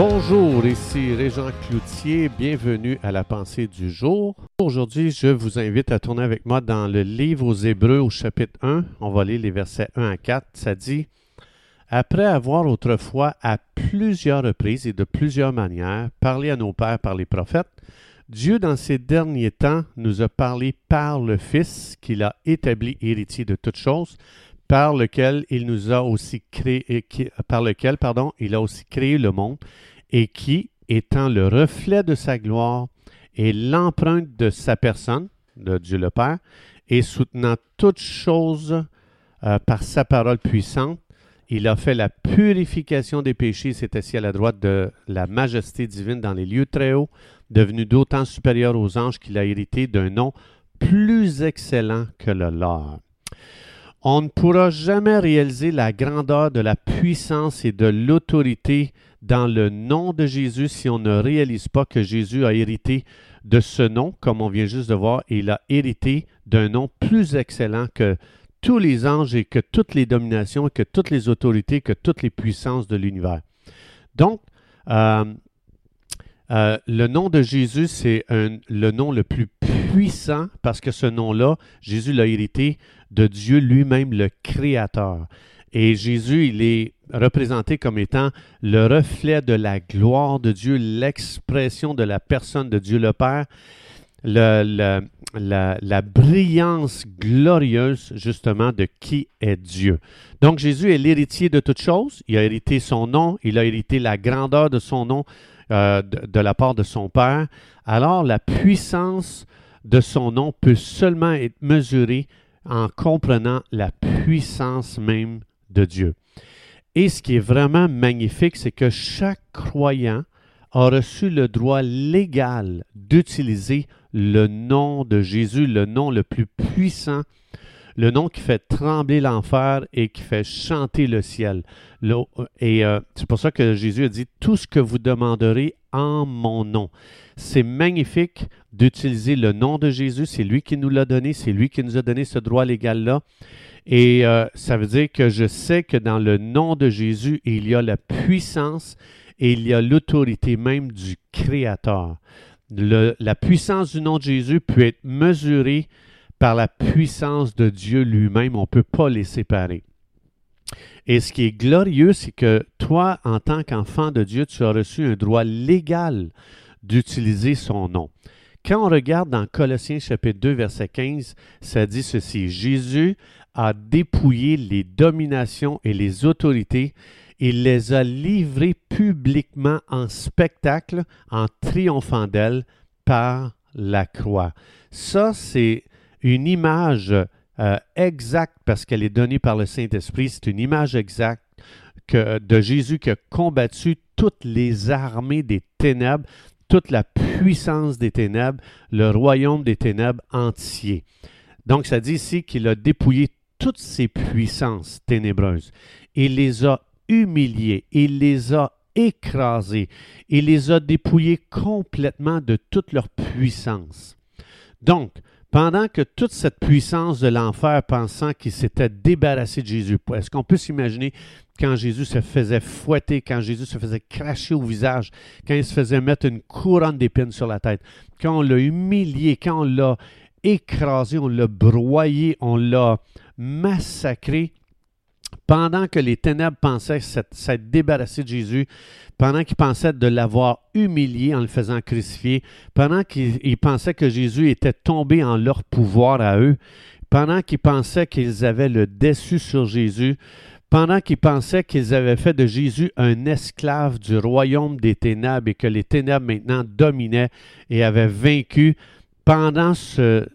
Bonjour, ici Régent Cloutier, bienvenue à la pensée du jour. Aujourd'hui, je vous invite à tourner avec moi dans le livre aux Hébreux au chapitre 1. On va lire les versets 1 à 4. Ça dit Après avoir autrefois à plusieurs reprises et de plusieurs manières parlé à nos pères par les prophètes, Dieu, dans ces derniers temps, nous a parlé par le Fils qu'il a établi héritier de toutes choses par lequel il nous a aussi créé, par lequel, pardon, il a aussi créé le monde, et qui, étant le reflet de sa gloire et l'empreinte de sa personne, de Dieu le Père, et soutenant toutes choses euh, par sa parole puissante, il a fait la purification des péchés, s'est assis à la droite de la majesté divine dans les lieux très hauts, devenu d'autant supérieur aux anges qu'il a hérité d'un nom plus excellent que le leur. On ne pourra jamais réaliser la grandeur de la puissance et de l'autorité dans le nom de Jésus si on ne réalise pas que Jésus a hérité de ce nom, comme on vient juste de voir, et il a hérité d'un nom plus excellent que tous les anges et que toutes les dominations, que toutes les autorités, que toutes les puissances de l'univers. Donc, euh, euh, le nom de Jésus, c'est le nom le plus puissant parce que ce nom-là, Jésus l'a hérité de Dieu lui-même, le Créateur. Et Jésus, il est représenté comme étant le reflet de la gloire de Dieu, l'expression de la personne de Dieu le Père, la, la, brillance glorieuse justement de qui est Dieu. Donc Jésus est l'héritier de toutes choses. Il a hérité son nom, il a hérité la grandeur de son nom euh, de, la part de son Père. Alors la puissance de son nom peut seulement être mesurée en comprenant la puissance même de Dieu. Et ce qui est vraiment magnifique, c'est que chaque croyant a reçu le droit légal d'utiliser le nom de Jésus, le nom le plus puissant, le nom qui fait trembler l'enfer et qui fait chanter le ciel. Et euh, c'est pour ça que Jésus a dit, tout ce que vous demanderez en mon nom. C'est magnifique d'utiliser le nom de Jésus. C'est lui qui nous l'a donné. C'est lui qui nous a donné ce droit légal-là. Et euh, ça veut dire que je sais que dans le nom de Jésus, il y a la puissance et il y a l'autorité même du Créateur. la puissance du nom de Jésus peut être mesurée par la puissance de Dieu lui-même. On ne peut pas les séparer. Et ce qui est glorieux, c'est que toi, en tant qu'enfant de Dieu, tu as reçu un droit légal d'utiliser son nom. Quand on regarde dans Colossiens chapitre 2, verset 15, ça dit ceci, Jésus a dépouillé les dominations et les autorités, il les a livrées publiquement en spectacle en triomphant d'elles par la croix. Ça, c'est une image euh, exacte parce qu'elle est donnée par le Saint-Esprit. C'est une image exacte de Jésus qui a combattu toutes les armées des ténèbres, toute la puissance des ténèbres, le royaume des ténèbres entier. Donc, ça dit ici qu'il a dépouillé toutes ces puissances ténébreuses. Il les a humiliées, il les a écrasées, il les a dépouillées complètement de toute leur puissance. Donc, pendant que toute cette puissance de l'enfer pensant qu'il s'était débarrassé de Jésus, est-ce qu'on peut s'imaginer quand Jésus se faisait fouetter, quand Jésus se faisait cracher au visage, quand il se faisait mettre une couronne d'épines sur la tête, quand on l'a humilié, quand on l'a écrasé, on l'a broyé, on l'a massacré, pendant que les ténèbres pensaient s'être débarrassés de Jésus, pendant qu'ils pensaient de l'avoir humilié en le faisant crucifier, pendant qu'ils pensaient que Jésus était tombé en leur pouvoir à eux, pendant qu'ils pensaient qu'ils avaient le déçu sur Jésus, pendant qu'ils pensaient qu'ils avaient fait de Jésus un esclave du royaume des ténèbres et que les ténèbres maintenant dominaient et avaient vaincu, pendant ce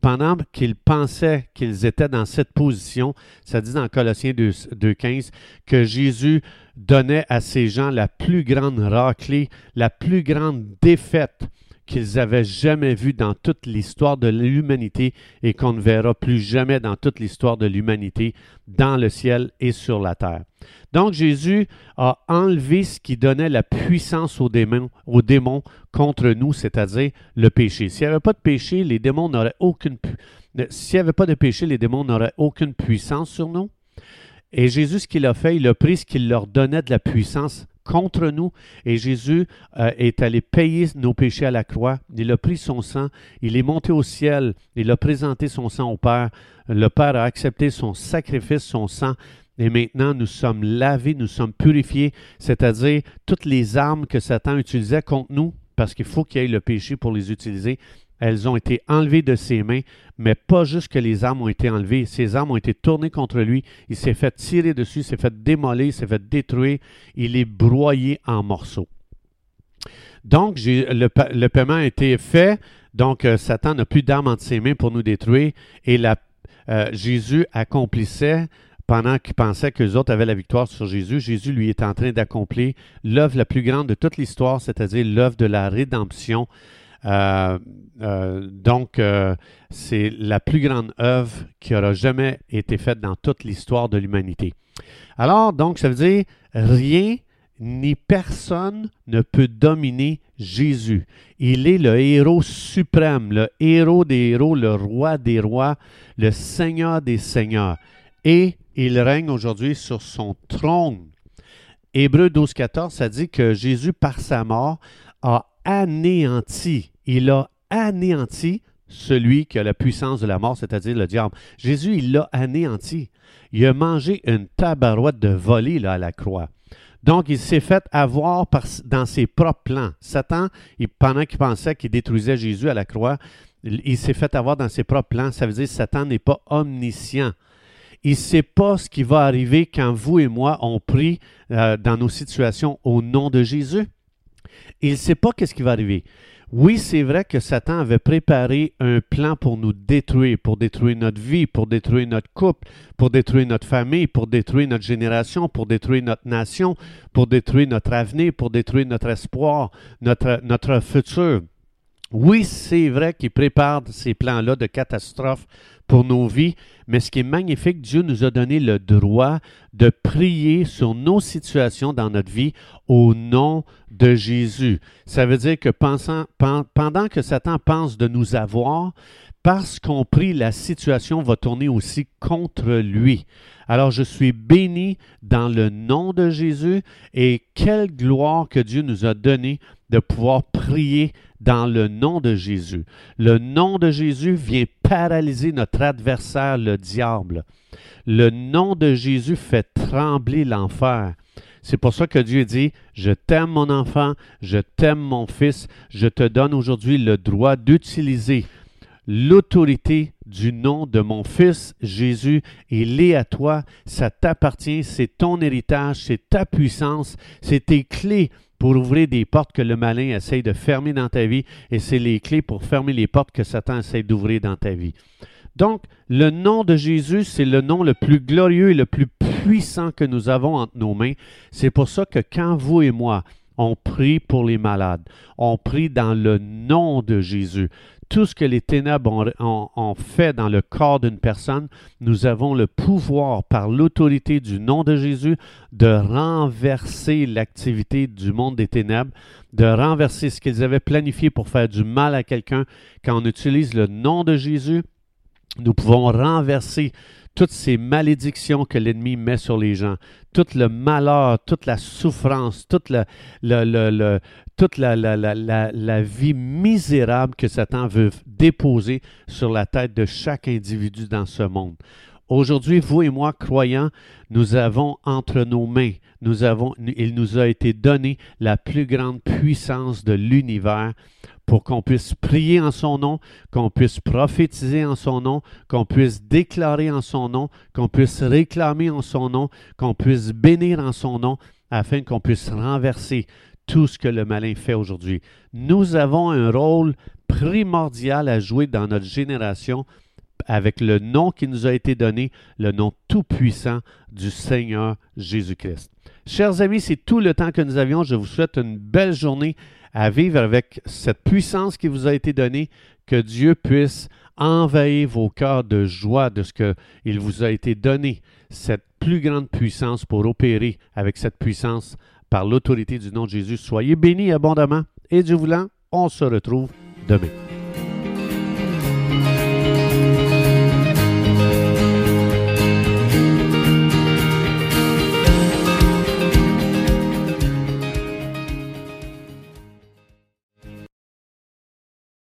pendant qu'ils pensaient qu'ils étaient dans cette position, ça dit dans Colossiens 2.15 que Jésus donnait à ces gens la plus grande raclée, la plus grande défaite qu'ils avaient jamais vue dans toute l'histoire de l'humanité et qu'on ne verra plus jamais dans toute l'histoire de l'humanité dans le ciel et sur la terre. Donc Jésus a enlevé ce qui donnait la puissance aux démons, aux démons contre nous, c'est-à-dire le péché. S'il n'y avait pas de péché, les démons n'auraient aucune s'il n'y avait pas de péché, les démons n'auraient aucune puissance sur nous. Et Jésus, ce qu'il a fait, il a pris ce qu'il leur donnait de la puissance contre nous et Jésus euh, est allé payer nos péchés à la croix. Il a pris son sang, il est monté au ciel, il a présenté son sang au Père. Le Père a accepté son sacrifice, son sang. Et maintenant, nous sommes lavés, nous sommes purifiés, c'est-à-dire toutes les armes que Satan utilisait contre nous, parce qu'il faut qu'il y ait le péché pour les utiliser, elles ont été enlevées de ses mains, mais pas juste que les armes ont été enlevées. Ces armes ont été tournées contre lui. Il s'est fait tirer dessus, s'est fait démolir, s'est fait détruire. Il est broyé en morceaux. Donc, le, paiement a été fait. Donc, euh, Satan n'a plus d'armes entre ses mains pour nous détruire. Et euh, Jésus accomplissait pendant qu'il pensait que les autres avaient la victoire sur Jésus, Jésus lui est en train d'accomplir l'œuvre la plus grande de toute l'histoire, c'est-à-dire l'œuvre de la rédemption. Euh, euh, donc, euh, c'est la plus grande œuvre qui aura jamais été faite dans toute l'histoire de l'humanité. Alors, donc, ça veut dire rien ni personne ne peut dominer Jésus. Il est le héros suprême, le héros des héros, le roi des rois, le seigneur des seigneurs. Et il règne aujourd'hui sur son trône. Hébreu 12, 14, ça dit que Jésus, par sa mort, a anéanti il a anéanti celui qui a la puissance de la mort, c'est-à-dire le diable. Jésus, il l'a anéanti. Il a mangé une tabarouette de volée à la croix. Donc, il s'est fait avoir dans ses propres plans. Satan, pendant qu'il pensait qu'il détruisait Jésus à la croix, il, s'est fait avoir dans ses propres plans. Ça veut dire que Satan n'est pas omniscient. Il ne sait pas ce qui va arriver quand vous et moi on prie euh, dans nos situations au nom de Jésus. Il ne sait pas qu'est-ce qui va arriver. Oui, c'est vrai que Satan avait préparé un plan pour nous détruire, pour détruire notre vie, pour détruire notre couple, pour détruire notre famille, pour détruire notre génération, pour détruire notre nation, pour détruire notre avenir, pour détruire notre espoir, notre, notre futur. Oui, c'est vrai qu'il prépare ces plans-là de catastrophe pour nos vies, mais ce qui est magnifique, Dieu nous a donné le droit de prier sur nos situations dans notre vie au nom de Jésus. Ça veut dire que pendant que Satan pense de nous avoir, parce qu'on prie, la situation va tourner aussi contre lui. Alors je suis béni dans le nom de Jésus et quelle gloire que Dieu nous a donné de pouvoir prier dans le nom de Jésus. Le nom de Jésus vient paralyser notre adversaire, le diable. Le nom de Jésus fait trembler l'enfer. C'est pour ça que Dieu dit, je t'aime mon enfant, je t'aime mon fils, je te donne aujourd'hui le droit d'utiliser l'autorité du nom de mon fils Jésus. Il est à toi, ça t'appartient, c'est ton héritage, c'est ta puissance, c'est tes clés pour ouvrir des portes que le malin essaye de fermer dans ta vie et c'est les clés pour fermer les portes que Satan essaye d'ouvrir dans ta vie. Donc, le nom de Jésus, c'est le nom le plus glorieux et le plus puissant que nous avons entre nos mains. C'est pour ça que quand vous et moi, on prie pour les malades, on prie dans le nom de Jésus tout ce que les ténèbres ont, fait dans le corps d'une personne, nous avons le pouvoir, par l'autorité du nom de Jésus, de renverser l'activité du monde des ténèbres, de renverser ce qu'ils avaient planifié pour faire du mal à quelqu'un. Quand on utilise le nom de Jésus, nous pouvons renverser toutes ces malédictions que l'ennemi met sur les gens, tout le malheur, toute la souffrance, toute, la, vie misérable que Satan veut déposer sur la tête de chaque individu dans ce monde. Aujourd'hui, vous et moi, croyants, nous avons entre nos mains, nous avons, il nous a été donné la plus grande puissance de l'univers pour qu'on puisse prier en son nom, qu'on puisse prophétiser en son nom, qu'on puisse déclarer en son nom, qu'on puisse réclamer en son nom, qu'on puisse bénir en son nom, afin qu'on puisse renverser tout ce que le malin fait aujourd'hui. Nous avons un rôle primordial à jouer dans notre génération avec le nom qui nous a été donné, le nom tout-puissant du Seigneur Jésus-Christ. Chers amis, c'est tout le temps que nous avions. Je vous souhaite une belle journée à vivre avec cette puissance qui vous a été donnée, que Dieu puisse envahir vos cœurs de joie de ce qu'il vous a été donné, cette plus grande puissance pour opérer avec cette puissance par l'autorité du nom de Jésus. Soyez bénis abondamment et Dieu voulant, on se retrouve demain.